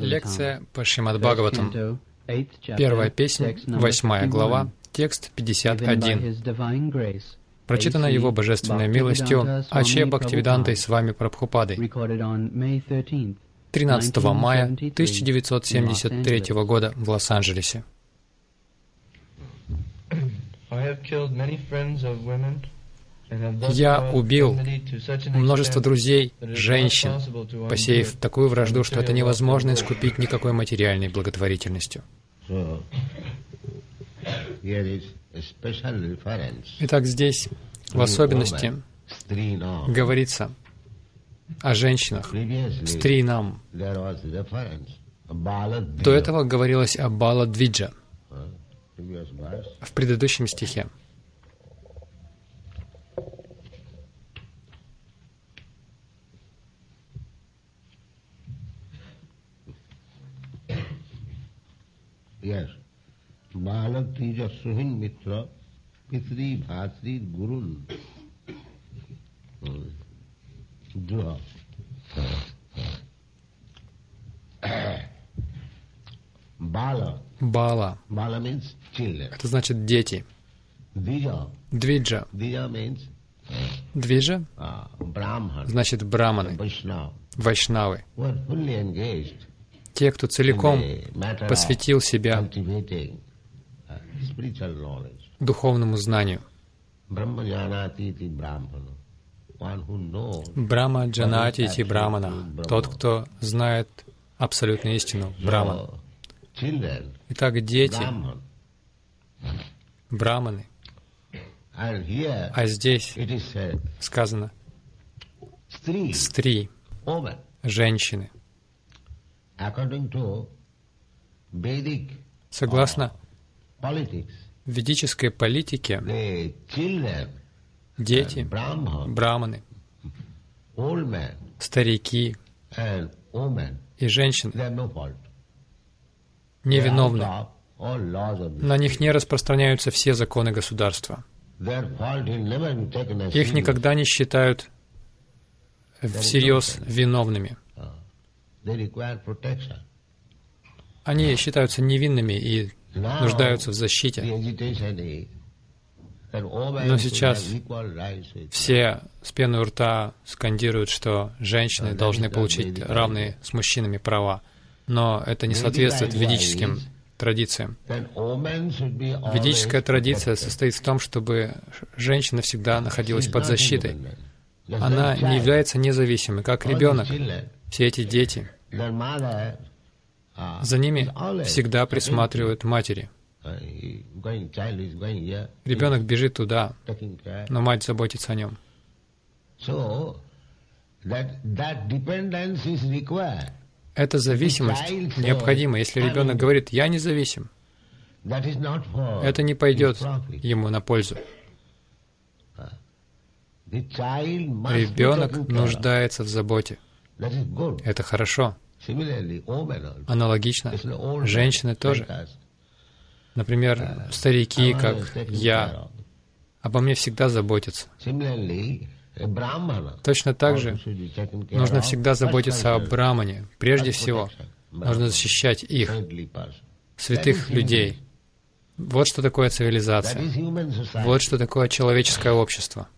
Лекция по Шримад Бхагаватам. canto, eighth chapter, Первая песня, восьмая 51, глава, текст given by 51. His divine grace, Прочитана его божественной милостью Аче Бхактивидантой с вами Прабхупадой recorded on May 13th, 13 мая 1973 1973 года в Лос-Анджелесе. I have killed many friends of women and have thus Я убил множество друзей, женщин, посеяв такую вражду, что это невозможно искупить никакой материальной благотворительностью. Итак, здесь в особенности говорится о женщинах, стринам. До этого говорилось о Бала в предыдущем стихе. Mitra Pitri Bhatri Gurun. Hmm. Duha. Bala. Бала Bala means children. — это значит дети. Dija. Двиджа. Dija means Двиджа uh, Brahman. значит браманы, вайшнавы. Те, кто целиком посвятил себя духовному знанию. Брама Джанати Ти Брамана. Тот, кто знает абсолютную истину. Children, Итак, дети, браманы. А здесь сказано «стри». «женщины». Согласно politics, ведической политике, дети, браманы, старики. И женщины. Невиновны. На них не распространяются все законы государства. Их никогда не считают всерьез виновными. Protection. Они считаются невинными и нуждаются в защите. Но сейчас Все с пеной у рта скандируют, что женщины должны получить равные с мужчинами права. Но это не соответствует ведическим традициям. Ведическая традиция состоит в том, чтобы женщина всегда находилась под защитой. Она не является независимой, как ребенок. Все эти дети, за ними always всегда присматривают матери. Here, Ребенок бежит туда, но мать заботится о нем. Эта зависимость необходима. Если ребенок говорит «я независим», это не пойдет ему на пользу. Be Ребенок нуждается в заботе. Это хорошо. Аналогично. Женщины тоже. Например, старики, как я, обо мне всегда заботятся. Точно так же нужно всегда заботиться о брамане. Прежде всего, нужно защищать их, святых людей. Вот что такое цивилизация. Вот что такое человеческое общество.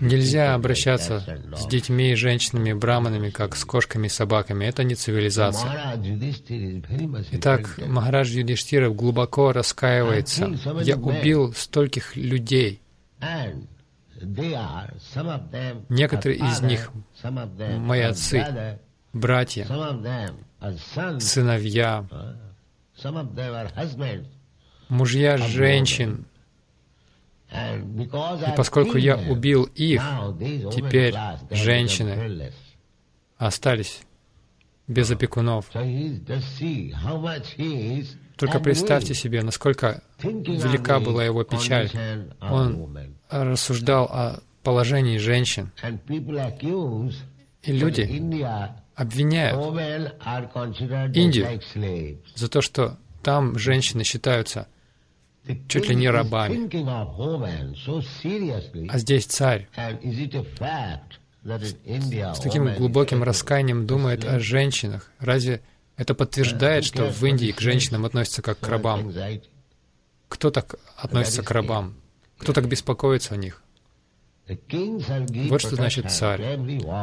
Нельзя обращаться с детьми, женщинами, браманами, как с кошками и собаками. Это не цивилизация. Итак. Махарадж Юдиштира глубоко раскаивается. Я убил стольких людей. Некоторые из них мои отцы, братья, сыновья, мужья женщин. И поскольку я убил их, теперь женщины остались без опекунов. Только представьте себе, насколько велика была его печаль. Он рассуждал о положении женщин. И люди обвиняют Индию. за то, что там женщины считаются чуть ли не рабами. А здесь царь с таким глубоким раскаянием думает о женщинах. Разве это подтверждает, что в Индии к женщинам относятся как к рабам? Кто так относится к рабам? Кто так беспокоится о них? Вот что значит царь.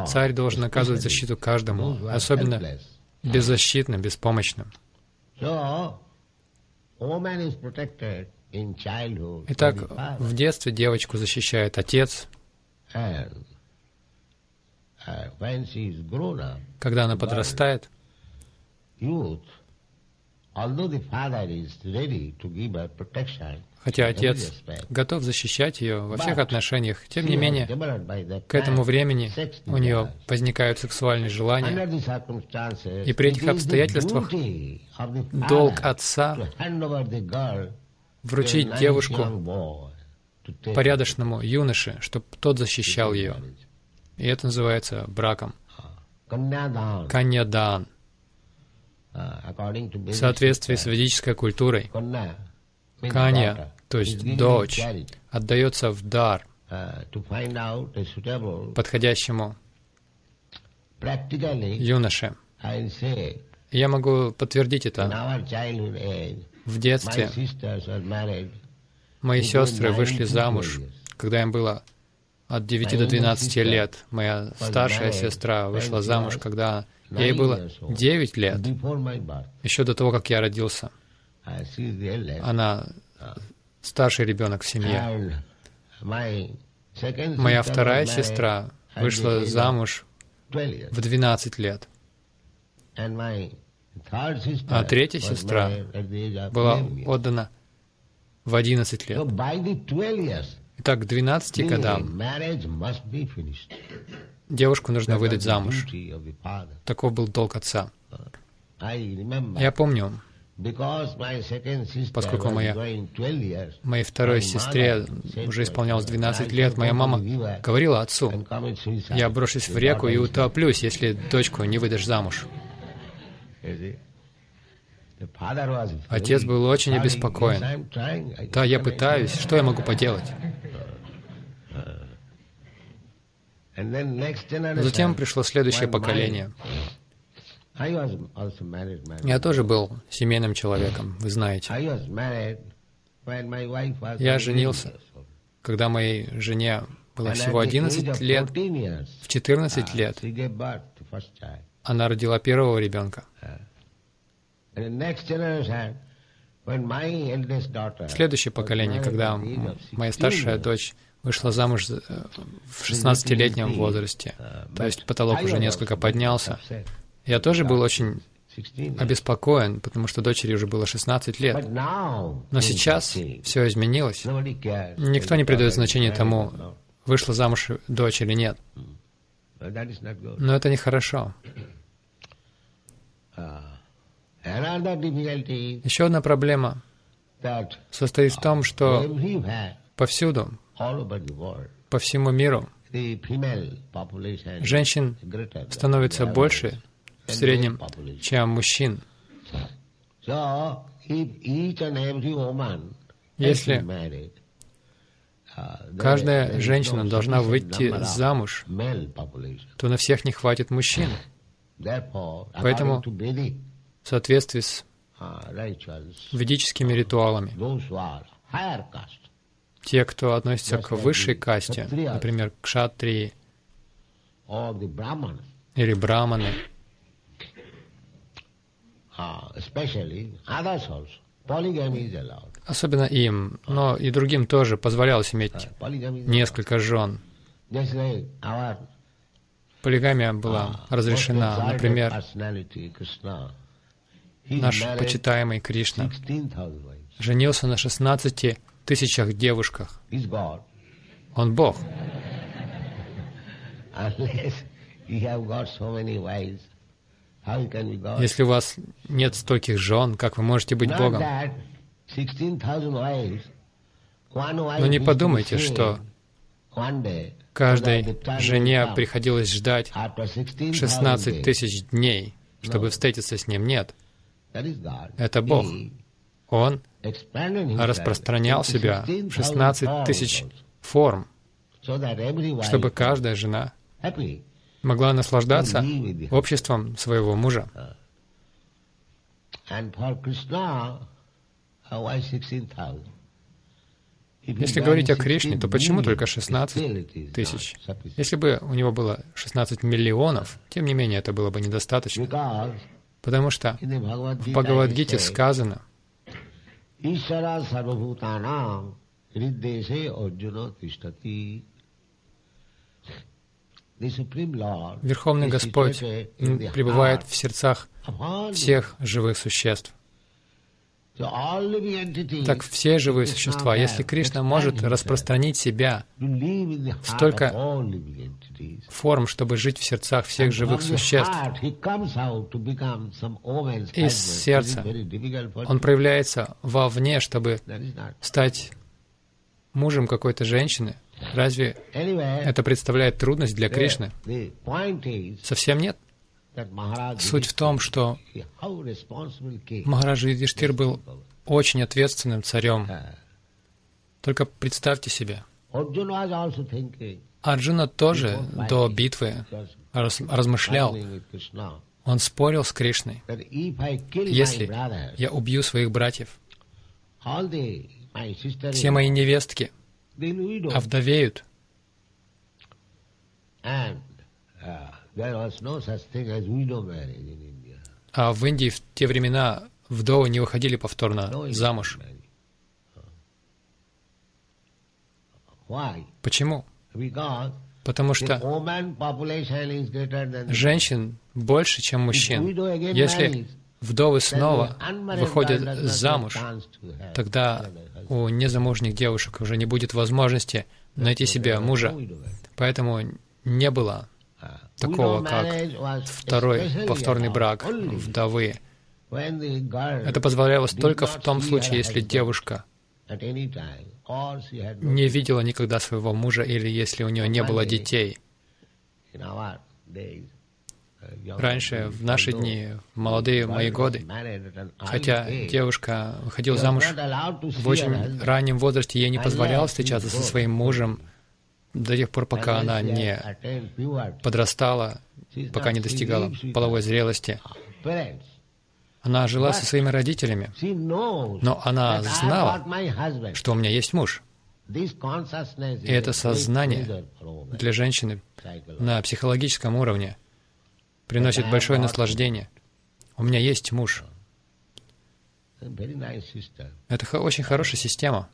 Царь должен оказывать защиту каждому, особенно беззащитным, беспомощным. Итак, в детстве девочку защищает отец. Uh, Когда она подрастает, хотя отец готов защищать ее во всех отношениях, тем не менее, к этому времени у нее возникают сексуальные желания, И при этих обстоятельствах долг отца вручить девушку порядочному юноше, чтобы тот защищал ее. И это называется браком. Каньядан. uh, В соответствии с ведической культурой, Канья, то есть дочь, отдается в дар uh, подходящему юноше. Я могу подтвердить это. В детстве мои сестры 9 вышли замуж, 12 years. когда им было от 9 до 12 лет. Моя старшая сестра вышла замуж, когда ей было 9 лет, еще до того, как я родился. Uh. Она старший ребенок в семье. Моя вторая сестра вышла замуж 12 years. в 12 лет. А третья сестра Была 11 years. отдана в 11 So лет. by the 12 years, Итак, к 12 the годам девушку нужно выдать замуж. Таков был долг отца. Я помню, Поскольку моя- going 12 years, моей второй сестре уже исполнялось her, 12 "I лет, моя мама говорила отцу, and commit suicide." я брошусь в реку и утоплюсь, если дочку не выдашь замуж. Отец был очень обеспокоен. Да, я пытаюсь, что я могу поделать? Next Но generation, затем пришло следующее поколение. Я тоже был семейным человеком, вы знаете. Я женился, 11 years old. Когда моей жене было всего at the age 11 of лет, 14 years, в 14 uh, лет она родила первого ребенка. Daughter Следующее поколение, когда моя 16 старшая дочь вышла замуж э, в 16-летнем возрасте, uh, то есть потолок уже несколько поднялся. Я тоже был очень 16 years. обеспокоен, потому что дочери уже было 16 лет. Но сейчас все изменилось. Никто не придает значения тому, вышла замуж дочь или нет. Good. Но это нехорошо. Uh, Еще одна проблема состоит в том, что everywhere, повсюду, по всему миру, женщин становится больше в среднем, чем мужчин. Если uh, каждая женщина должна выйти замуж, то на всех не хватит мужчин. Поэтому- В соответствии с uh, ведическими ритуалами, те, кто относится к высшей касте, например, к шатрии или браманы, особенно им, но и другим тоже позволялось иметь allowed. несколько жен. Полигамия была разрешена. Например, наш почитаемый Кришна 16,000 wives. женился на 16 тысячах девушках. Он Бог. Если у вас нет стольких жен, как вы можете быть Богом? that 16,000 wives, one wife Но не is to подумайте, что каждой жене приходилось ждать after 16,000 16 days. тысяч дней, чтобы встретиться с ним. Нет. Это Бог. Он распространял себя в 16,000 16 тысяч форм, чтобы каждая жена. Могла наслаждаться обществом своего мужа. Uh, why 16,000? If he Если говорить о 16 Кришне, то почему только still 16 it is тысяч? sufficient. Если бы у него было 16 миллионов, тем не менее это было бы недостаточно. Потому что в Бхагавадгите сказано, Ishara sarvabhutanam hriddese arjuna tishtati. Верховный Господь пребывает heart в сердцах всех живых существ. Так все живые существа, если Кришна может распространить себя столько форм, чтобы жить в сердцах всех живых существ, Из сердца. он проявляется вовне, чтобы стать мужем какой-то женщины. Разве это представляет трудность для Кришны? Совсем нет. Суть в том, что. Махараджа Юдиштир был очень ответственным царем. Только представьте себе, Арджуна тоже до битвы раз- размышлял, он спорил с Кришной. Если я убью своих братьев, все мои невестки. Овдовеют. Uh. А в Индии в те времена вдовы не выходили повторно замуж. Почему? Потому что женщин больше, чем мужчин. Если вдовы снова выходят замуж, тогда у незамужних девушек уже не будет возможности найти себе мужа. Поэтому не было Uh, такого, как второй повторный брак вдовы. Это позволялось только в том случае, если девушка не видела никогда своего мужа или если у нее не было детей. Раньше, в наши дни, молодые мои годы, хотя девушка выходила замуж в очень раннем возрасте, ей не позволялось встречаться со своим мужем до тех пор, пока она не подрастала, пока не достигала половой зрелости. Она жила со своими родителями, но она знала, что у меня есть муж. И это сознание. Для женщины на психологическом уровне приносит большое наслаждение. У меня есть муж. Это очень хорошая система.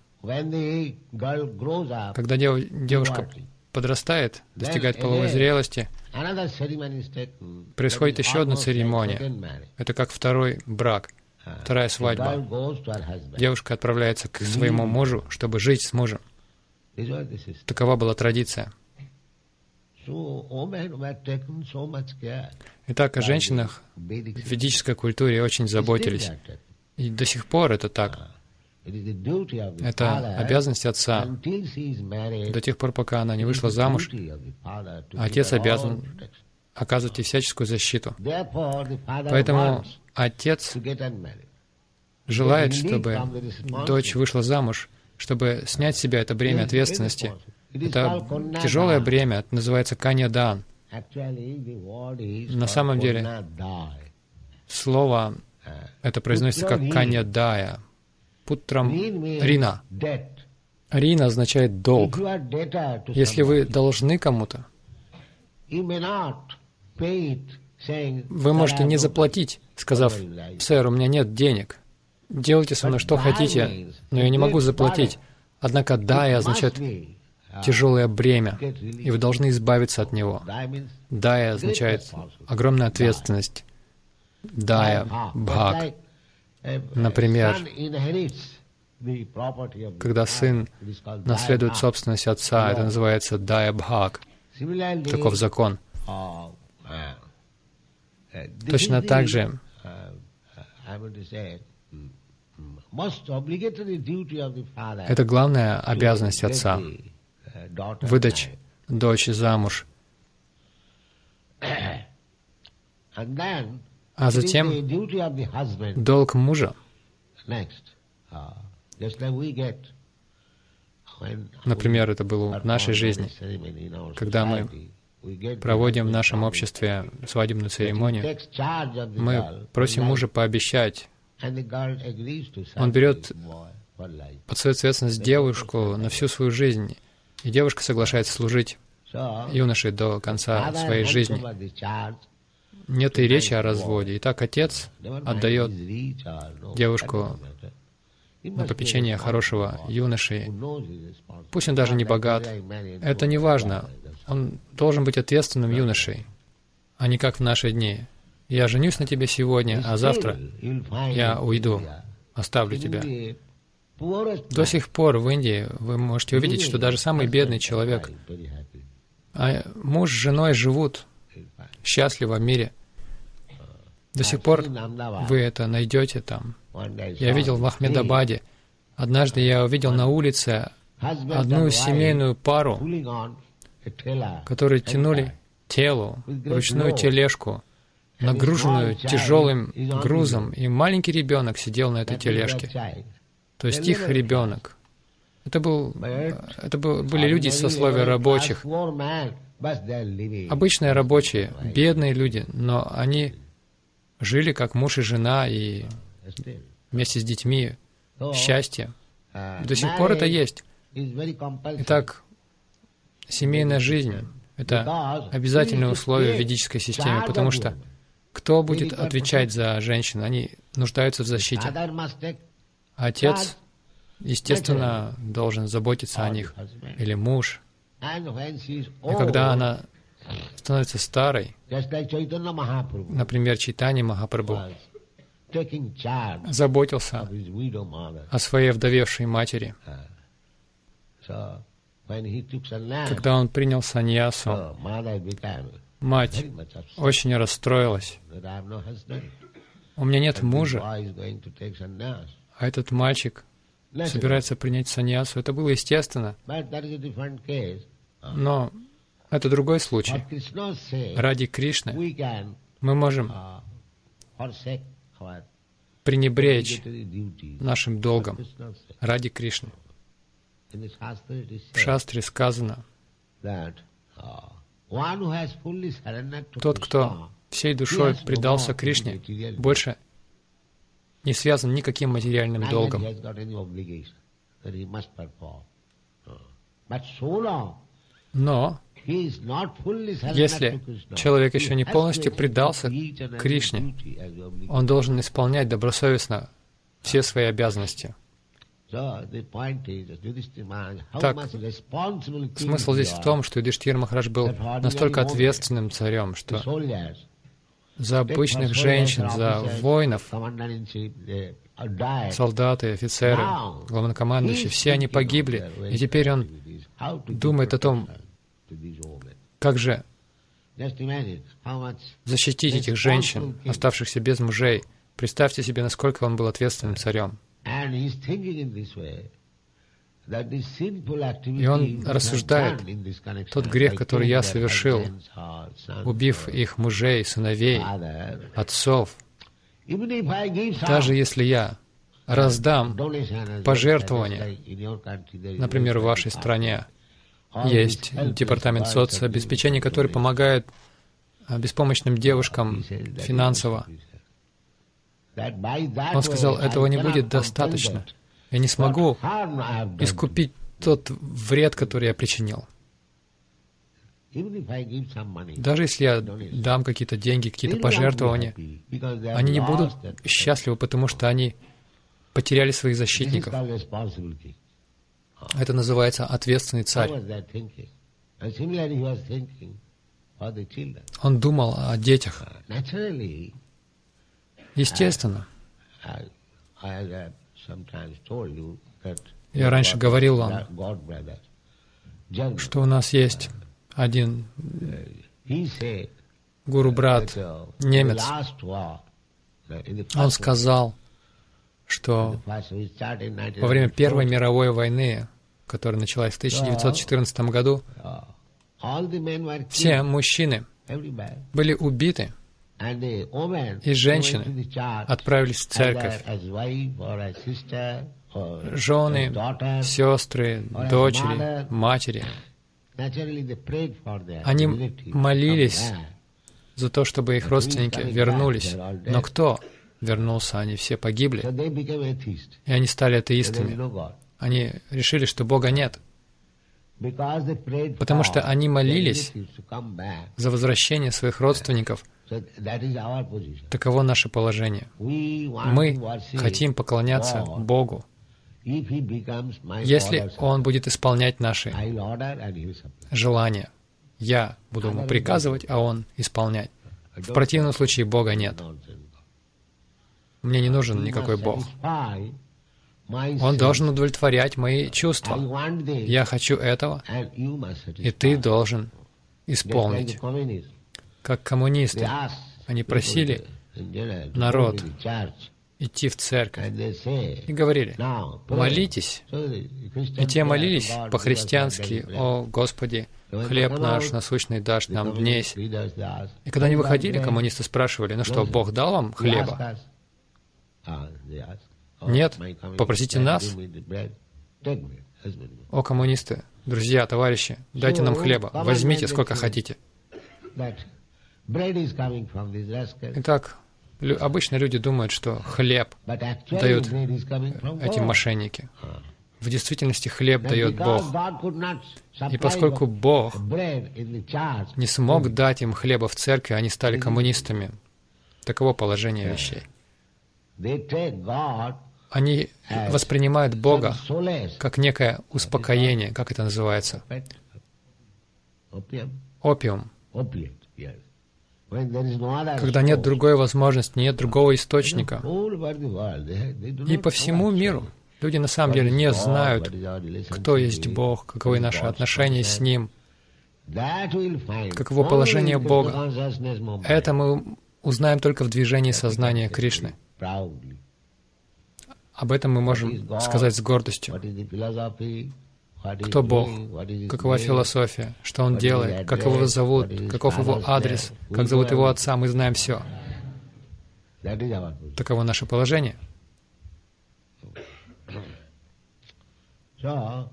Когда дев- девушка подрастает, достигает половой зрелости. Происходит еще одна церемония. это как второй брак, Ah. вторая свадьба. Девушка отправляется к своему мужу, чтобы жить с мужем. Такова была традиция. Итак, о женщинах в ведической культуре очень заботились. И до сих пор это так. The Это father обязанность отца. До тех пор, пока она не вышла замуж, отец обязан оказывать ей всяческую защиту. Поэтому отец желает, чтобы дочь вышла замуж, чтобы снять с себя это бремя ответственности. Это тяжелое бремя, это называется каньядан. На самом деле. Слово Uh, это произносится как каньядая. Путрам рина. Рина означает долг. Если вы должны кому-то, вы "Sir, можете не заплатить, сказав, «Сэр, у меня нет денег. Делайте со мной что хотите, но я не могу заплатить». Однако «дая» означает money." Uh, тяжелое бремя, и вы должны избавиться от него. Дая означает огромная ответственность. Дая, бхаг. Например, Когда сын наследует собственность отца, это называется дая бхаг. Таков закон. Точно так же это главная обязанность отца uh, married. дочь замуж. А затем долг мужа uh, Например, это было в нашей жизни, когда мы проводим в нашем обществе свадебную церемонию, мы просим мужа пообещать Он берет под свою ответственность девушку на всю свою жизнь, и девушка соглашается служить юноше до конца своей жизни. Нет и речи о разводе. Итак, отец отдает девушку на попечение хорошего юноши. Пусть он даже не богат. Это не важно. Он должен быть ответственным юношей, а не как в наши дни. Я женюсь на тебе сегодня, а завтра я уйду, оставлю тебя. До сих пор в Индии вы можете увидеть, что даже самый бедный человек, а муж с женой живут счастливо в мире. До сих пор вы это найдете там. Я видел в Ахмедабаде. Однажды я увидел на улице одну семейную пару, которые тянули телу, ручную тележку, нагруженную тяжелым грузом, и маленький ребенок сидел на этой тележке. То есть их ребенок. Это, был, это был- были люди из сословия рабочих, обычные рабочие, бедные люди, но они жили как муж и жена и вместе с детьми счастье. uh, До сих пор это есть. Итак, семейная жизнь — это обязательное условие в ведической системе, потому что кто будет отвечать за женщин? Они нуждаются в защите. Отец, естественно, должен заботиться о них. Или муж. И когда она становится старой, например, Чайтани Махапрабху заботился о своей вдовевшей матери. Sannyas, Когда он принял саньясу, мать очень расстроилась. У меня нет мужа, а этот мальчик собирается принять саньясу. Это было естественно, но это другой случай. Ради Кришны мы можем uh, пренебречь нашим долгом ради Кришны. В шастре сказано, uh, тот, кто всей душой предался Кришне, больше не связан никаким материальным долгом. Uh, Но Если человек еще не полностью предался Кришне, он должен исполнять добросовестно все свои обязанности. Так, Смысл здесь в том, что Юдиштир Махарадж был настолько ответственным царем, что за обычных женщин, за воинов, died. солдаты, офицеры, главнокомандующие, все они погибли, и теперь он думает о том, как же защитить этих женщин, оставшихся без мужей. Представьте себе, насколько он был ответственным царем. И он рассуждает, тот грех, который я совершил, убив их мужей, сыновей, отцов, даже если я раздам, donation as пожертвования, например, в вашей стране, есть департамент соцобеспечения, который помогает а, беспомощным девушкам финансово. Он сказал, этого не будет достаточно. Я не смогу искупить тот вред, который я причинил. Даже если я дам какие-то деньги, какие-то пожертвования, они не будут счастливы, потому что они потеряли своих защитников. Это называется ответственный царь. Он думал о детях. Естественно. Я раньше говорил вам, что у нас есть один гуру-брат, uh, немец. uh, Он сказал, что во время 1914, Первой мировой войны, которая началась в 1914 году, uh, все мужчины были убиты, И женщины отправились в церковь жены, сестры, дочери, матери Они молились за то, чтобы их родственники вернулись. Но кто вернулся? Они все погибли, и они стали атеистами. Они решили, что Бога нет. Потому что они молились за возвращение своих родственников. Таково наше положение. Мы хотим поклоняться. Богу. Если Он будет исполнять наши желания, я буду Ему приказывать, а Он исполнять. В противном случае Бога нет. Мне не нужен никакой Бог. Он должен удовлетворять мои чувства. Я хочу этого, и ты должен исполнить. Как коммунисты Они просили народ идти в церковь и говорили, молитесь. И те молились по-христиански. «О Господи, хлеб наш насущный дашь нам днесь». И когда они "Who выходили, has bread?" коммунисты спрашивали, ну что, Бог дал вам хлеба? us. Ah, they ask, "Oh, Нет, попросите нас. О, коммунисты, друзья, товарищи, дайте нам хлеба, возьмите сколько хотите. Итак, лю- обычно люди думают, что хлеб дают эти мошенники. В действительности хлеб дает Бог. И поскольку Бог не смог дать им хлеба в церкви, они стали коммунистами. Таково положение вещей. Они воспринимают Бога как некое успокоение, как это называется, опиум. Когда нет другой возможности, нет другого источника. И по всему миру люди на самом деле не знают, кто есть Бог, каковы наши отношения с. Ним. Каково положение Бога. Это мы узнаем только в движении сознания Кришны. Об этом мы можем сказать с гордостью. Кто Бог? Какова философия? Что Он делает? Как его зовут? Каков его адрес? Как зовут его отца? Мы знаем все. Таково наше положение. Uh,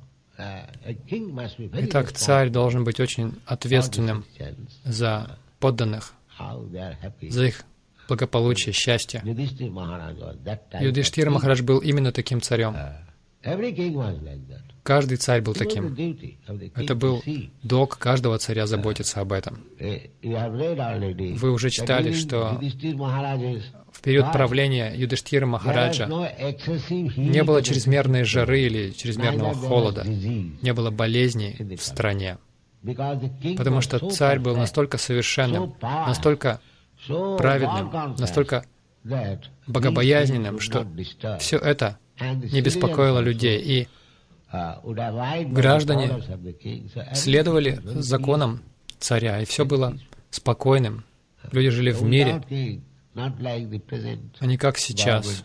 Итак, царь должен быть очень ответственным за подданных, за их благополучие, счастье. Юдиштир. Махарадж был именно таким царем. Каждый царь был таким. Это был долг каждого царя заботиться об этом. Already. Вы уже читали, что В период правления was Махараджа не было чрезмерной жары или чрезмерного холода, не было болезней в стране, потому что царь был настолько совершенным, настолько праведным, настолько богобоязненным, что все это не беспокоило людей, и uh, граждане следовали законам царя, и все было спокойным. Люди жили в мире, а не как сейчас.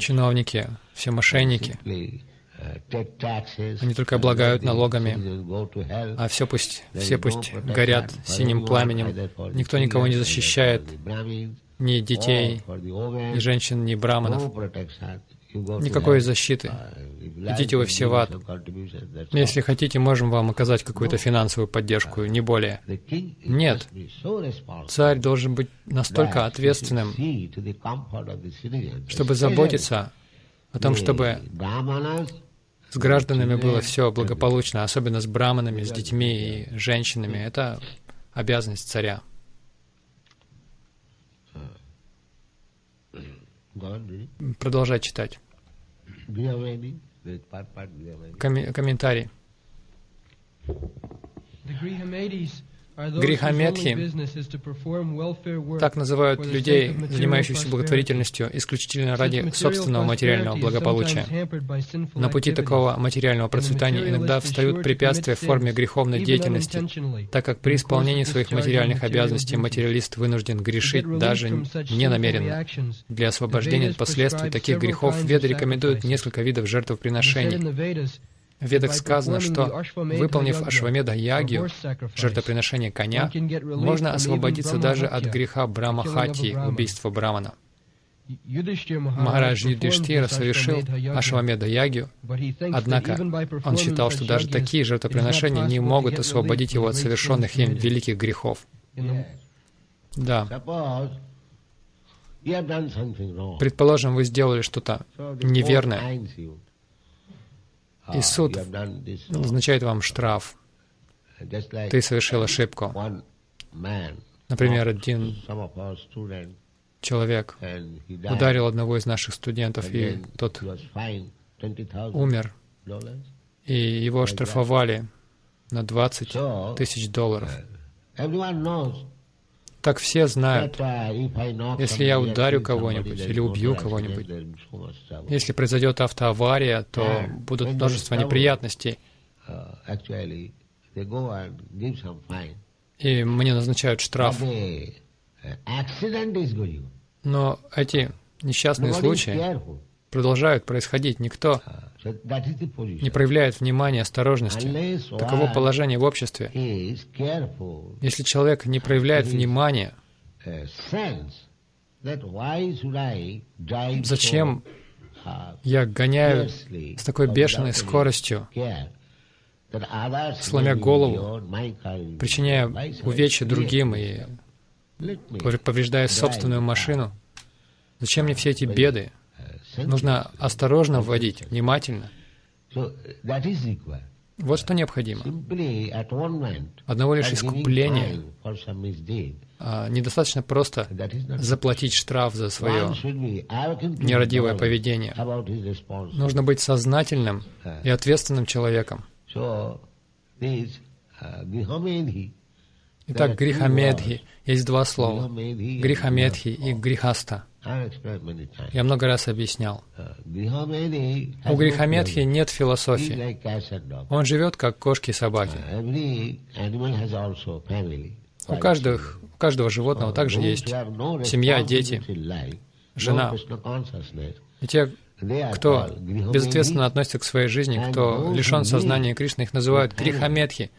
Чиновники, все мошенники, uh, Они только облагают налогами, а все пусть, все пусть горят синим пламенем. Никто никого не защищает, ни детей, ни женщин, ни браманов. Никакой защиты. Идите вы все в ад. Если хотите, можем вам оказать какую-то финансовую поддержку, не более. Нет. Царь должен быть настолько ответственным, чтобы заботиться о том, чтобы с гражданами было все благополучно, особенно с браманами, с детьми и женщинами. Это обязанность царя. Any? Коми- комментарий. Грихаметхи Так называют людей, занимающихся благотворительностью исключительно ради собственного материального благополучия. На пути такого материального процветания иногда встают препятствия в форме греховной деятельности, так как при исполнении своих материальных обязанностей материалист вынужден грешить даже ненамеренно. Для освобождения от последствий таких грехов Веды рекомендуют несколько видов жертвоприношений. В Ведах сказано, что, выполнив Ашвамеда Ягью, жертвоприношение коня, можно освободиться даже от греха Брахмахати, убийства Брамана. Махарадж Юдиштира совершил Ашвамеда Ягью, однако он считал, что даже такие жертвоприношения не могут освободить его от совершенных им великих грехов. Да. Предположим, вы сделали что-то неверное, и суд назначает вам штраф. Ты совершил ошибку. Например, один человек ударил одного из наших студентов, и тот умер, и его оштрафовали на 20 тысяч долларов. Так все знают, если я ударю кого-нибудь или убью кого-нибудь, если произойдет автоавария, то будут множество неприятностей. И мне назначают штраф. Но эти несчастные случаи продолжают происходить. Никто не проявляет внимания, осторожности. Таково положение в обществе. Если человек не проявляет внимания, зачем я гоняю с такой бешеной скоростью, сломя голову, причиняя увечья другим и повреждая собственную машину? Зачем мне все эти беды? Нужно осторожно вводить, внимательно. Вот что необходимо. Одного лишь искупления а, недостаточно просто заплатить штраф за свое нерадивое поведение. Нужно быть сознательным и ответственным человеком. Итак, грихамедхи. Есть два слова. Грихамедхи и грихаста. Я много раз объяснял. У Грихамедхи нет философии. Он живет как кошки и собаки. У, каждых, у каждого животного также есть семья, дети, жена. И те, кто безответственно относится к своей жизни, кто лишен сознания Кришны, их называют грихамедхи.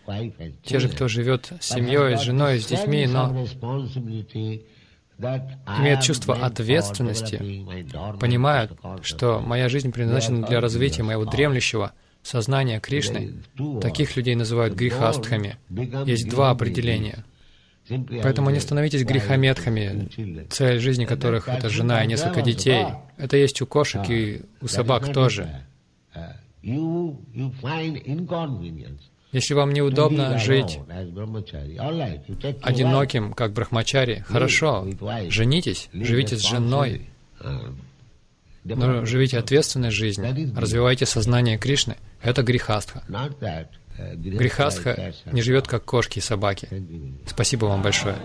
Те же, кто живет с семьей, с женой, с детьми, но имеют чувство ответственности, понимают, что моя жизнь предназначена для развития моего дремлющего сознания Кришны. Таких людей называют грехастхами. Есть два определения. Поэтому не становитесь грехометхами, цель жизни которых — это жена и несколько детей. Это есть у кошек и у собак тоже. Если вам неудобно жить одиноким, как брахмачари, хорошо, женитесь, живите с женой, но живите ответственной жизнью, развивайте сознание Кришны. Это грехастха. Грехастха не живет как кошки и собаки. Спасибо вам большое.